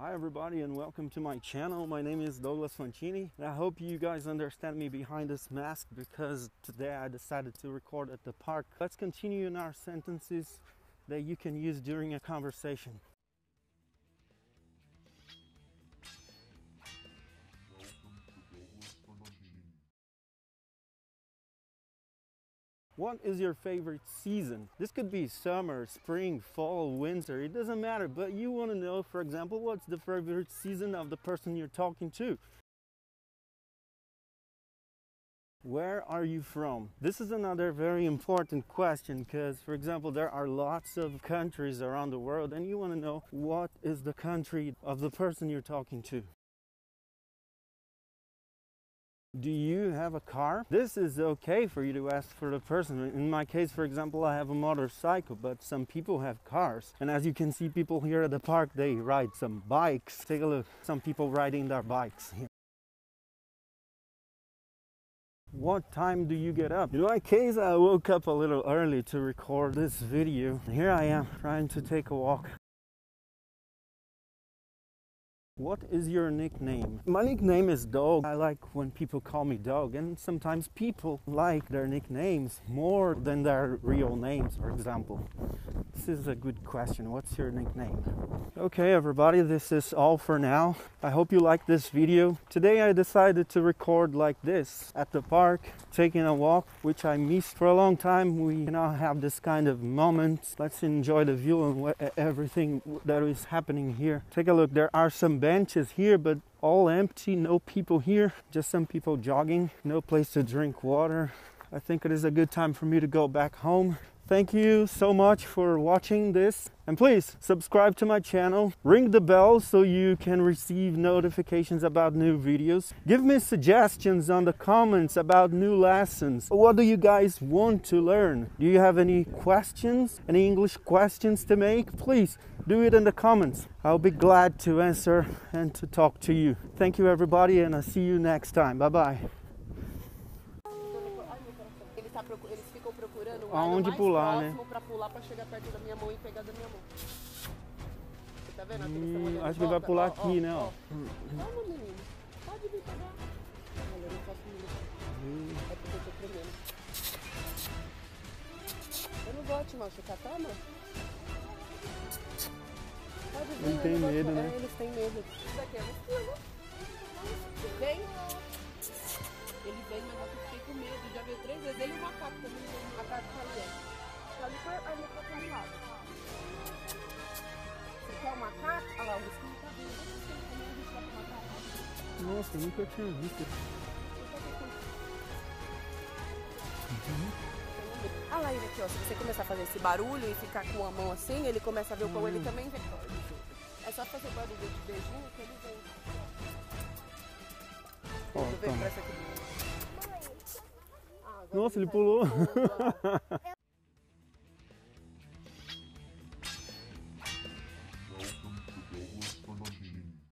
Hi everybody and welcome to my channel. My name is Douglas Fantini. I hope you guys understand me behind this mask because today I decided to record at the park. Let's continue in our sentences that you can use during a conversation. What is your favorite season? This could be summer, spring, fall, winter, it doesn't matter, but you want to know, for example, what's the favorite season of the person you're talking to? Where are you from? This is another very important question because, for example, there are lots of countries around the world, and you want to know what is the country of the person you're talking to. Do you have a car? This is okay for you to ask for the person. In my case, for example, I have a motorcycle, but some people have cars. And as you can see, people here at the park, they ride some bikes. Take a look, some people riding their bikes here. What time do you get up? In my case, I woke up a little early to record this video. Here I am trying to take a walk. What is your nickname? My nickname is Dog. I like when people call me Dog, and sometimes people like their nicknames more than their real names, for example. This is a good question. What's your nickname? Okay, everybody, this is all for now. I hope you like this video. Today I decided to record like this at the park, taking a walk, which I missed for a long time. We now have this kind of moment. Let's enjoy the view and everything that is happening here. Take a look. There are some benches here, but all empty, no people here, just some people jogging, no place to drink water. I think it is a good time for me to go back home. Thank you so much for watching this. And please subscribe to my channel, ring the bell so you can receive notifications about new videos. Give me suggestions on the comments about new lessons. What do you guys want to learn? Do you have any questions, any English questions to make? Please do it in the comments. I'll be glad to answer and to talk to you. Thank you everybody and I'll see you next time. Bye bye. Eles ficam procurando um Aonde mais pular, né? próximo pra pular pra chegar perto da minha mão e pegar da minha mão. Você tá vendo? Hum, acho que vai volta. pular Ó, aqui, ó, né, ó. Vamos, menino. Pode vir pegar. Olha, eu não posso me É porque eu tô tremendo. Eu não vou te machucar, tá, amor? Pode vir. Ele tem não vou te- medo, né? É, eles têm medo. Isso daqui é. Vem. Ele vem, mas eu fiquei com medo. Já Nossa, eu nunca tinha visto. Olha lá ele aqui, ó. Se você começar a fazer esse barulho e ficar com a mão assim, ele começa a ver o pão, ele também vem. É só fazer barulho de beijinho que ele vem. Ó, vem tá. Nossa, ele pulou.